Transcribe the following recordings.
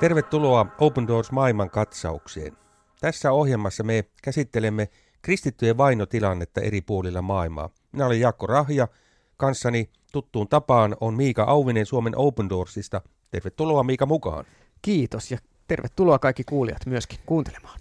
Tervetuloa Open Doors maailman katsaukseen. Tässä ohjelmassa me käsittelemme kristittyjen vainotilannetta eri puolilla maailmaa. Minä olen Jaakko Rahja, kanssani tuttuun tapaan on Miika Auvinen Suomen Open Doorsista. Tervetuloa Miika mukaan. Kiitos ja tervetuloa kaikki kuulijat myöskin kuuntelemaan.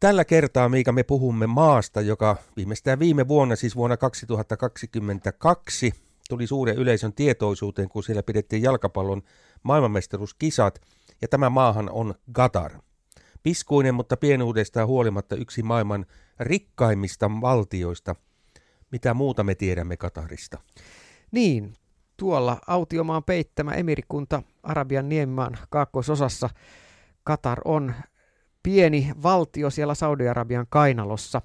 Tällä kertaa, Miika, me puhumme maasta, joka viimeistään viime vuonna, siis vuonna 2022, tuli suuren yleisön tietoisuuteen, kun siellä pidettiin jalkapallon maailmanmestaruuskisat, ja tämä maahan on Qatar. Piskuinen, mutta pienuudestaan huolimatta yksi maailman rikkaimmista valtioista. Mitä muuta me tiedämme Katarista? Niin, tuolla autiomaan peittämä emirikunta Arabian niemimaan kaakkoisosassa Katar on pieni valtio siellä Saudi-Arabian kainalossa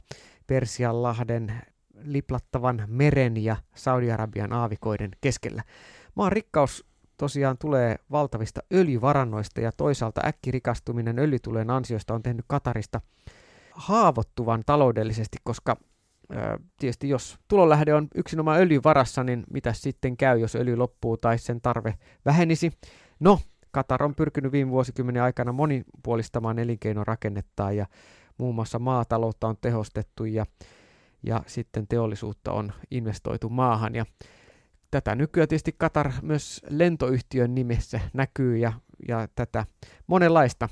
Persianlahden liplattavan meren ja Saudi-Arabian aavikoiden keskellä. Maan rikkaus tosiaan tulee valtavista öljyvarannoista ja toisaalta äkkirikastuminen öljytuleen ansiosta on tehnyt Katarista haavoittuvan taloudellisesti, koska tietysti jos tulonlähde on yksinomaan öljyn varassa, niin mitä sitten käy, jos öljy loppuu tai sen tarve vähenisi? No, Katar on pyrkinyt viime vuosikymmenen aikana monipuolistamaan elinkeinorakennettaan ja muun muassa maataloutta on tehostettu ja, ja sitten teollisuutta on investoitu maahan. Ja tätä nykyään tietysti Katar myös lentoyhtiön nimessä näkyy ja, ja tätä monenlaista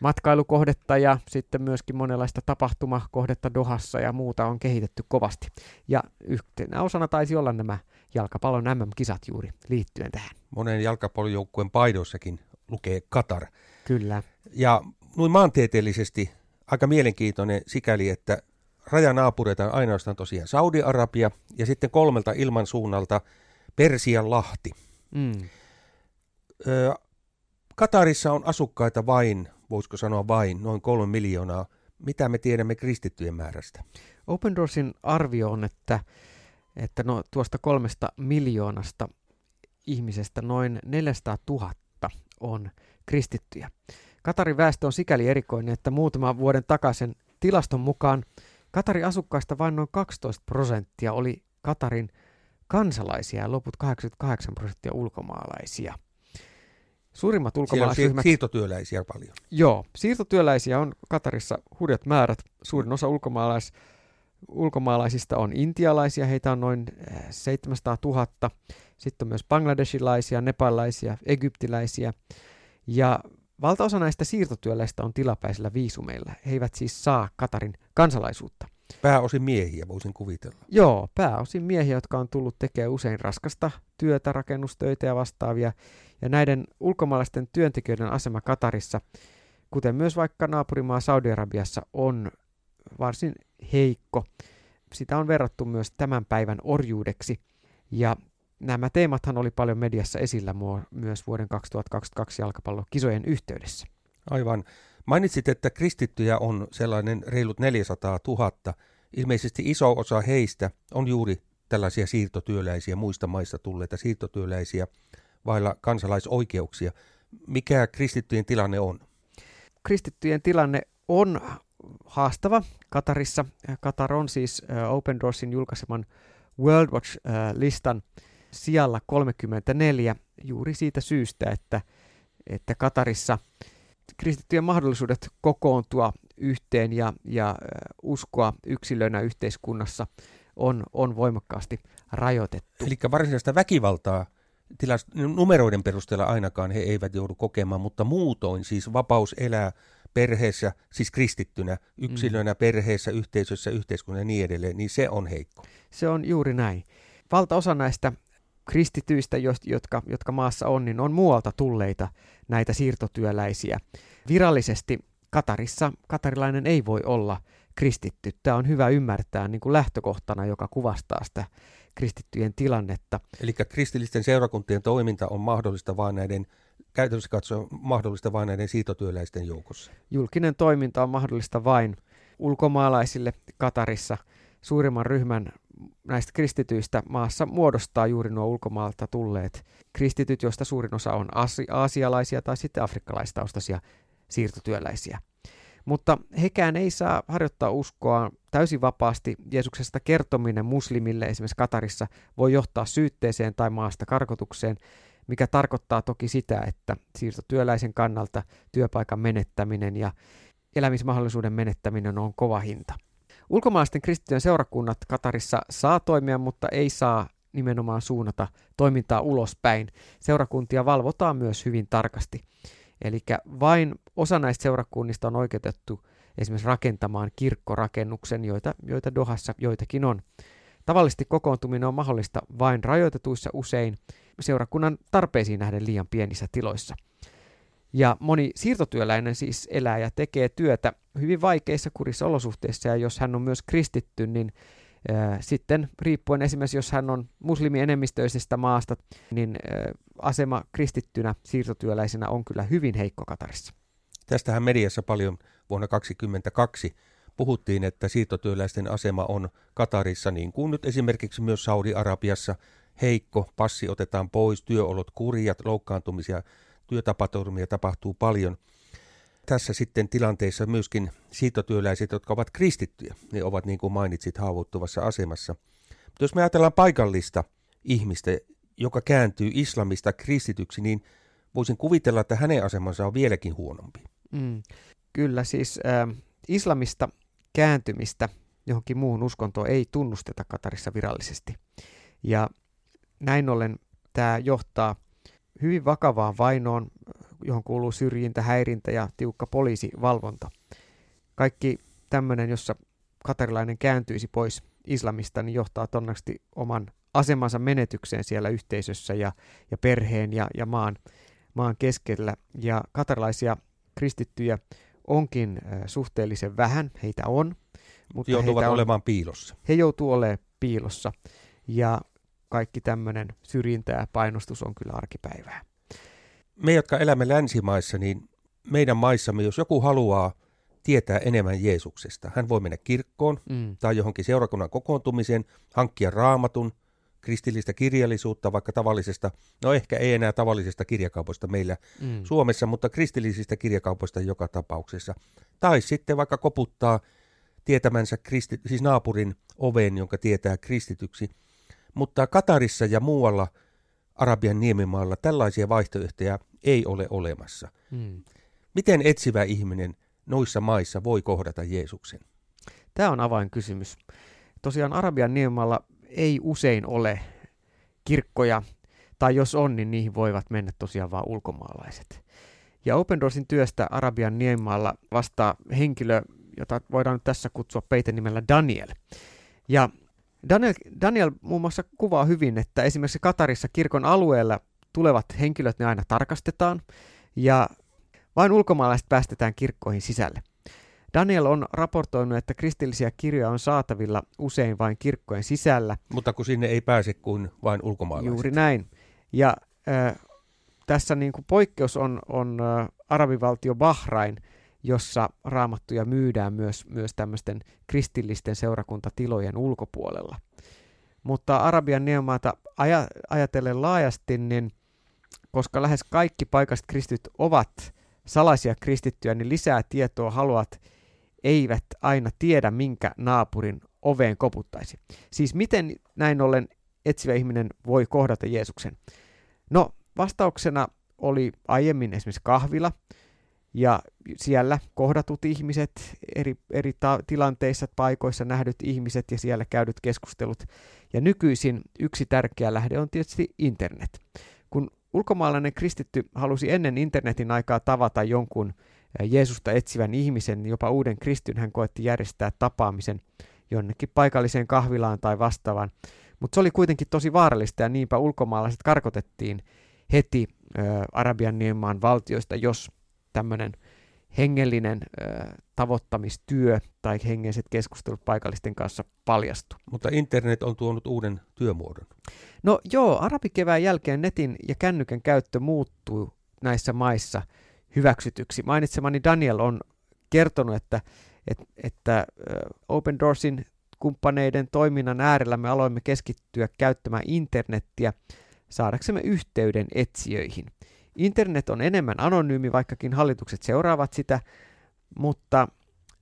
matkailukohdetta ja sitten myöskin monenlaista tapahtumakohdetta Dohassa ja muuta on kehitetty kovasti. Ja yhtenä osana taisi olla nämä jalkapallon MM-kisat juuri liittyen tähän. Monen jalkapallojoukkueen paidoissakin lukee Katar. Kyllä. Ja noin maantieteellisesti aika mielenkiintoinen sikäli, että rajanaapureita on ainoastaan tosiaan Saudi-Arabia ja sitten kolmelta ilmansuunnalta Persian lahti. Mm. Ö, Katarissa on asukkaita vain, voisiko sanoa vain, noin kolme miljoonaa. Mitä me tiedämme kristittyjen määrästä? Open Doorsin arvio on, että, että no, tuosta kolmesta miljoonasta ihmisestä noin 400 000 on kristittyjä. Katarin väestö on sikäli erikoinen, että muutaman vuoden takaisin tilaston mukaan Katarin asukkaista vain noin 12 prosenttia oli Katarin kansalaisia ja loput 88 prosenttia ulkomaalaisia. Suurimmat ulkomaalaisryhmät... siirtotyöläisiä paljon. Joo, siirtotyöläisiä on Katarissa hurjat määrät. Suurin osa ulkomaalais, ulkomaalaisista on intialaisia, heitä on noin 700 eh, 000. Sitten on myös bangladesilaisia, nepalaisia, egyptiläisiä. Ja valtaosa näistä siirtotyöläisistä on tilapäisillä viisumeilla. He eivät siis saa Katarin kansalaisuutta. Pääosin miehiä, voisin kuvitella. Joo, pääosin miehiä, jotka on tullut tekemään usein raskasta työtä, rakennustöitä ja vastaavia. Ja näiden ulkomaalaisten työntekijöiden asema Katarissa, kuten myös vaikka naapurimaa Saudi-Arabiassa, on varsin heikko. Sitä on verrattu myös tämän päivän orjuudeksi. Ja nämä teemathan oli paljon mediassa esillä myös vuoden 2022 jalkapallokisojen yhteydessä. Aivan. Mainitsit, että kristittyjä on sellainen reilut 400 000. Ilmeisesti iso osa heistä on juuri tällaisia siirtotyöläisiä, muista maista tulleita siirtotyöläisiä vailla kansalaisoikeuksia. Mikä kristittyjen tilanne on? Kristittyjen tilanne on haastava Katarissa. Katar on siis Open Doorsin julkaiseman World Watch-listan sijalla 34 juuri siitä syystä, että, että Katarissa kristittyjen mahdollisuudet kokoontua yhteen ja, ja uskoa yksilönä yhteiskunnassa on, on voimakkaasti rajoitettu. Eli varsinaista väkivaltaa tilas, numeroiden perusteella ainakaan he eivät joudu kokemaan, mutta muutoin siis vapaus elää perheessä, siis kristittynä, yksilönä, mm. perheessä, yhteisössä, yhteiskunnassa ja niin edelleen, niin se on heikko. Se on juuri näin. Valtaosa näistä kristityistä, jotka, jotka maassa on, niin on muualta tulleita näitä siirtotyöläisiä. Virallisesti Katarissa katarilainen ei voi olla kristitty. Tämä on hyvä ymmärtää niin kuin lähtökohtana, joka kuvastaa sitä kristittyjen tilannetta. Eli kristillisten seurakuntien toiminta on mahdollista vain näiden, käytännössä katsoen mahdollista vain näiden siirtotyöläisten joukossa. Julkinen toiminta on mahdollista vain ulkomaalaisille Katarissa. Suurimman ryhmän näistä kristityistä maassa muodostaa juuri nuo ulkomaalta tulleet kristityt, joista suurin osa on aasialaisia tai sitten afrikkalaistaustaisia siirtotyöläisiä. Mutta hekään ei saa harjoittaa uskoa täysin vapaasti. Jeesuksesta kertominen muslimille esimerkiksi Katarissa voi johtaa syytteeseen tai maasta karkotukseen. mikä tarkoittaa toki sitä, että siirtotyöläisen kannalta työpaikan menettäminen ja elämismahdollisuuden menettäminen on kova hinta. Ulkomaalaisten kristittyjen seurakunnat Katarissa saa toimia, mutta ei saa nimenomaan suunnata toimintaa ulospäin. Seurakuntia valvotaan myös hyvin tarkasti. Eli vain osa näistä seurakunnista on oikeutettu esimerkiksi rakentamaan kirkkorakennuksen, joita, joita Dohassa joitakin on. Tavallisesti kokoontuminen on mahdollista vain rajoitetuissa usein seurakunnan tarpeisiin nähden liian pienissä tiloissa. Ja moni siirtotyöläinen siis elää ja tekee työtä hyvin vaikeissa kurissa olosuhteissa, ja jos hän on myös kristitty, niin sitten riippuen esimerkiksi, jos hän on muslimienemmistöisestä maasta, niin asema kristittynä siirtotyöläisenä on kyllä hyvin heikko Katarissa. Tästähän mediassa paljon vuonna 2022 puhuttiin, että siirtotyöläisten asema on Katarissa, niin kuin nyt esimerkiksi myös Saudi-Arabiassa, heikko, passi otetaan pois, työolot kurjat, loukkaantumisia, työtapaturmia tapahtuu paljon. Tässä sitten tilanteessa myöskin siirtotyöläiset, jotka ovat kristittyjä, ne ovat niin kuin mainitsit haavoittuvassa asemassa. Mutta jos me ajatellaan paikallista ihmistä, joka kääntyy islamista kristityksi, niin voisin kuvitella, että hänen asemansa on vieläkin huonompi. Mm, kyllä, siis äh, islamista kääntymistä johonkin muuhun uskontoon ei tunnusteta Katarissa virallisesti. Ja näin ollen tämä johtaa hyvin vakavaan vainoon, johon kuuluu syrjintä, häirintä ja tiukka poliisivalvonta. Kaikki tämmöinen, jossa katarilainen kääntyisi pois islamista, niin johtaa todennäköisesti oman asemansa menetykseen siellä yhteisössä ja, ja perheen ja, ja maan, maan keskellä. Ja katarilaisia kristittyjä onkin suhteellisen vähän, heitä on. Mutta Joutuvat heitä on, olemaan piilossa. He joutuu olemaan piilossa. Ja kaikki tämmöinen syrjintä ja painostus on kyllä arkipäivää. Me, jotka elämme länsimaissa, niin meidän maissamme, jos joku haluaa tietää enemmän Jeesuksesta, hän voi mennä kirkkoon mm. tai johonkin seurakunnan kokoontumiseen, hankkia raamatun, kristillistä kirjallisuutta, vaikka tavallisesta, no ehkä ei enää tavallisesta kirjakaupoista meillä mm. Suomessa, mutta kristillisistä kirjakaupoista joka tapauksessa. Tai sitten vaikka koputtaa tietämänsä kristi, siis naapurin oven, jonka tietää kristityksi. Mutta Katarissa ja muualla Arabian niemimaalla tällaisia vaihtoehtoja ei ole olemassa. Mm. Miten etsivä ihminen noissa maissa voi kohdata Jeesuksen? Tämä on avainkysymys. Tosiaan Arabian niemimaalla ei usein ole kirkkoja, tai jos on, niin niihin voivat mennä tosiaan vain ulkomaalaiset. Ja Open Doorsin työstä Arabian niemimaalla vastaa henkilö, jota voidaan nyt tässä kutsua peitenimellä Daniel. Ja Daniel, Daniel muun muassa kuvaa hyvin, että esimerkiksi Katarissa kirkon alueella tulevat henkilöt ne aina tarkastetaan, ja vain ulkomaalaiset päästetään kirkkoihin sisälle. Daniel on raportoinut, että kristillisiä kirjoja on saatavilla usein vain kirkkojen sisällä. Mutta kun sinne ei pääse kuin vain ulkomaalaiset. Juuri näin. Ja äh, tässä niin kuin poikkeus on, on äh, arabivaltio Bahrain, jossa raamattuja myydään myös, myös tämmöisten kristillisten seurakuntatilojen ulkopuolella. Mutta Arabian niemaata aja, ajatellen laajasti, niin koska lähes kaikki paikalliset kristityt ovat salaisia kristittyjä, niin lisää tietoa haluat eivät aina tiedä, minkä naapurin oveen koputtaisi. Siis miten näin ollen etsivä ihminen voi kohdata Jeesuksen? No, vastauksena oli aiemmin esimerkiksi kahvila, ja siellä kohdatut ihmiset, eri, eri ta- tilanteissa, paikoissa nähdyt ihmiset ja siellä käydyt keskustelut. Ja nykyisin yksi tärkeä lähde on tietysti internet. Kun ulkomaalainen kristitty halusi ennen internetin aikaa tavata jonkun Jeesusta etsivän ihmisen, jopa uuden kristyn, hän koetti järjestää tapaamisen jonnekin paikalliseen kahvilaan tai vastaavaan. Mutta se oli kuitenkin tosi vaarallista ja niinpä ulkomaalaiset karkotettiin heti Arabian niemaan valtioista, jos tämmöinen hengellinen ö, tavoittamistyö tai hengelliset keskustelut paikallisten kanssa paljastuu. Mutta internet on tuonut uuden työmuodon. No joo, arabikevään jälkeen netin ja kännykän käyttö muuttuu näissä maissa – hyväksytyksi. Mainitsemani Daniel on kertonut, että, että, että Open Doorsin kumppaneiden toiminnan äärellä me aloimme keskittyä käyttämään internettiä saadaksemme yhteyden etsijöihin. Internet on enemmän anonyymi, vaikkakin hallitukset seuraavat sitä, mutta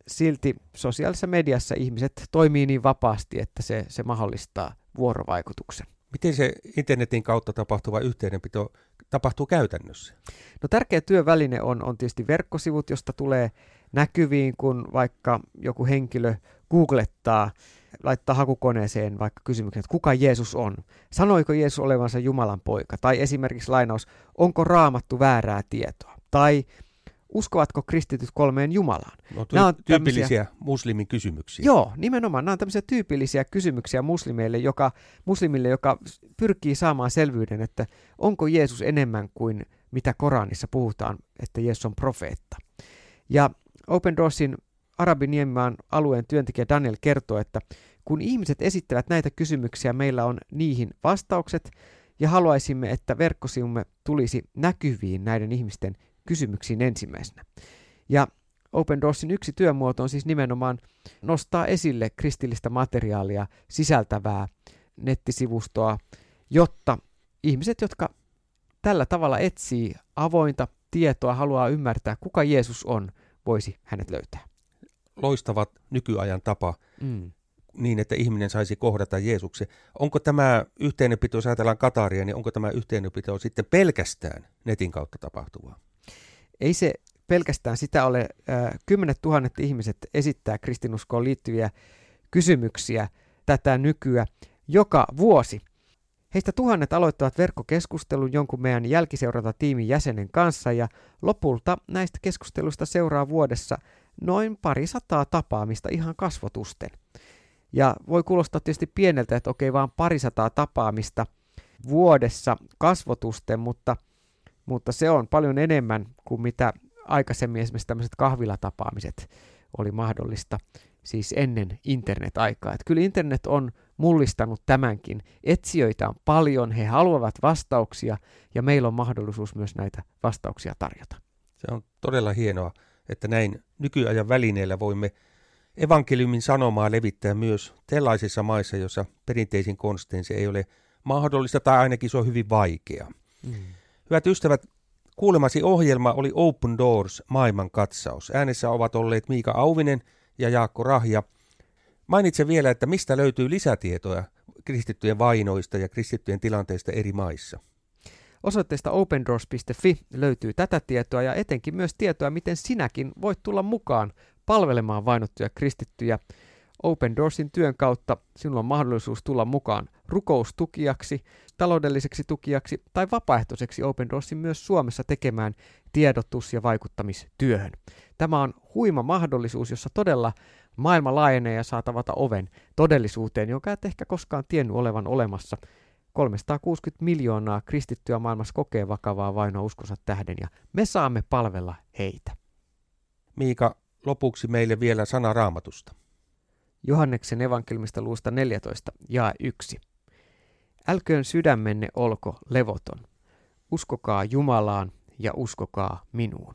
silti sosiaalisessa mediassa ihmiset toimii niin vapaasti, että se, se mahdollistaa vuorovaikutuksen. Miten se internetin kautta tapahtuva yhteydenpito tapahtuu käytännössä? No tärkeä työväline on, on tietysti verkkosivut, josta tulee näkyviin, kun vaikka joku henkilö googlettaa, laittaa hakukoneeseen vaikka kysymyksen, että kuka Jeesus on? Sanoiko Jeesus olevansa Jumalan poika? Tai esimerkiksi lainaus, onko raamattu väärää tietoa? Tai uskovatko kristityt kolmeen Jumalaan? No, ty- nämä on tyypillisiä muslimin kysymyksiä. Joo, nimenomaan. Nämä on tämmöisiä tyypillisiä kysymyksiä muslimeille, joka, muslimille, joka pyrkii saamaan selvyyden, että onko Jeesus enemmän kuin mitä Koranissa puhutaan, että Jeesus on profeetta. Ja Open Doorsin Arabiniemimaan alueen työntekijä Daniel kertoo, että kun ihmiset esittävät näitä kysymyksiä, meillä on niihin vastaukset ja haluaisimme, että verkkosivumme tulisi näkyviin näiden ihmisten kysymyksiin ensimmäisenä. Ja Open Doorsin yksi työmuoto on siis nimenomaan nostaa esille kristillistä materiaalia sisältävää nettisivustoa, jotta ihmiset, jotka tällä tavalla etsii avointa tietoa, haluaa ymmärtää, kuka Jeesus on, voisi hänet löytää. Loistavat nykyajan tapa mm. niin, että ihminen saisi kohdata Jeesuksen. Onko tämä yhteydenpito, jos ajatellaan Kataria, niin onko tämä yhteydenpito sitten pelkästään netin kautta tapahtuvaa? Ei se pelkästään sitä ole. Kymmenet tuhannet ihmiset esittää kristinuskoon liittyviä kysymyksiä tätä nykyä joka vuosi. Heistä tuhannet aloittavat verkkokeskustelun jonkun meidän jälkiseurantatiimin jäsenen kanssa ja lopulta näistä keskusteluista seuraa vuodessa noin pari sataa tapaamista ihan kasvotusten. Ja voi kuulostaa tietysti pieneltä, että okei vaan pari sataa tapaamista vuodessa kasvotusten, mutta, mutta se on paljon enemmän kuin mitä aikaisemmin esimerkiksi tämmöiset kahvilatapaamiset oli mahdollista siis ennen internet-aikaa. Että kyllä internet on mullistanut tämänkin. Etsijöitä on paljon, he haluavat vastauksia ja meillä on mahdollisuus myös näitä vastauksia tarjota. Se on todella hienoa, että näin nykyajan välineillä voimme evankeliumin sanomaa levittää myös tällaisissa maissa, joissa perinteisin konstein se ei ole mahdollista tai ainakin se on hyvin vaikea. Mm. Hyvät ystävät, kuulemasi ohjelma oli Open Doors maailman katsaus. Äänessä ovat olleet Miika Auvinen ja Jaakko Rahja – Mainitsen vielä, että mistä löytyy lisätietoja kristittyjen vainoista ja kristittyjen tilanteista eri maissa. Osoitteesta opendoors.fi löytyy tätä tietoa ja etenkin myös tietoa, miten sinäkin voit tulla mukaan palvelemaan vainottuja kristittyjä. Open Doorsin työn kautta sinulla on mahdollisuus tulla mukaan rukoustukijaksi, taloudelliseksi tukijaksi tai vapaaehtoiseksi Open Doorsin myös Suomessa tekemään tiedotus- ja vaikuttamistyöhön. Tämä on huima mahdollisuus, jossa todella Maailma laajenee ja saa tavata oven todellisuuteen, jonka et ehkä koskaan tiennyt olevan olemassa. 360 miljoonaa kristittyä maailmassa kokee vakavaa vainoa uskonsa tähden ja me saamme palvella heitä. Miika, lopuksi meille vielä sana raamatusta. Johanneksen evankelmista luusta 14 ja 1. Älköön sydämenne olko levoton. Uskokaa Jumalaan ja uskokaa minuun.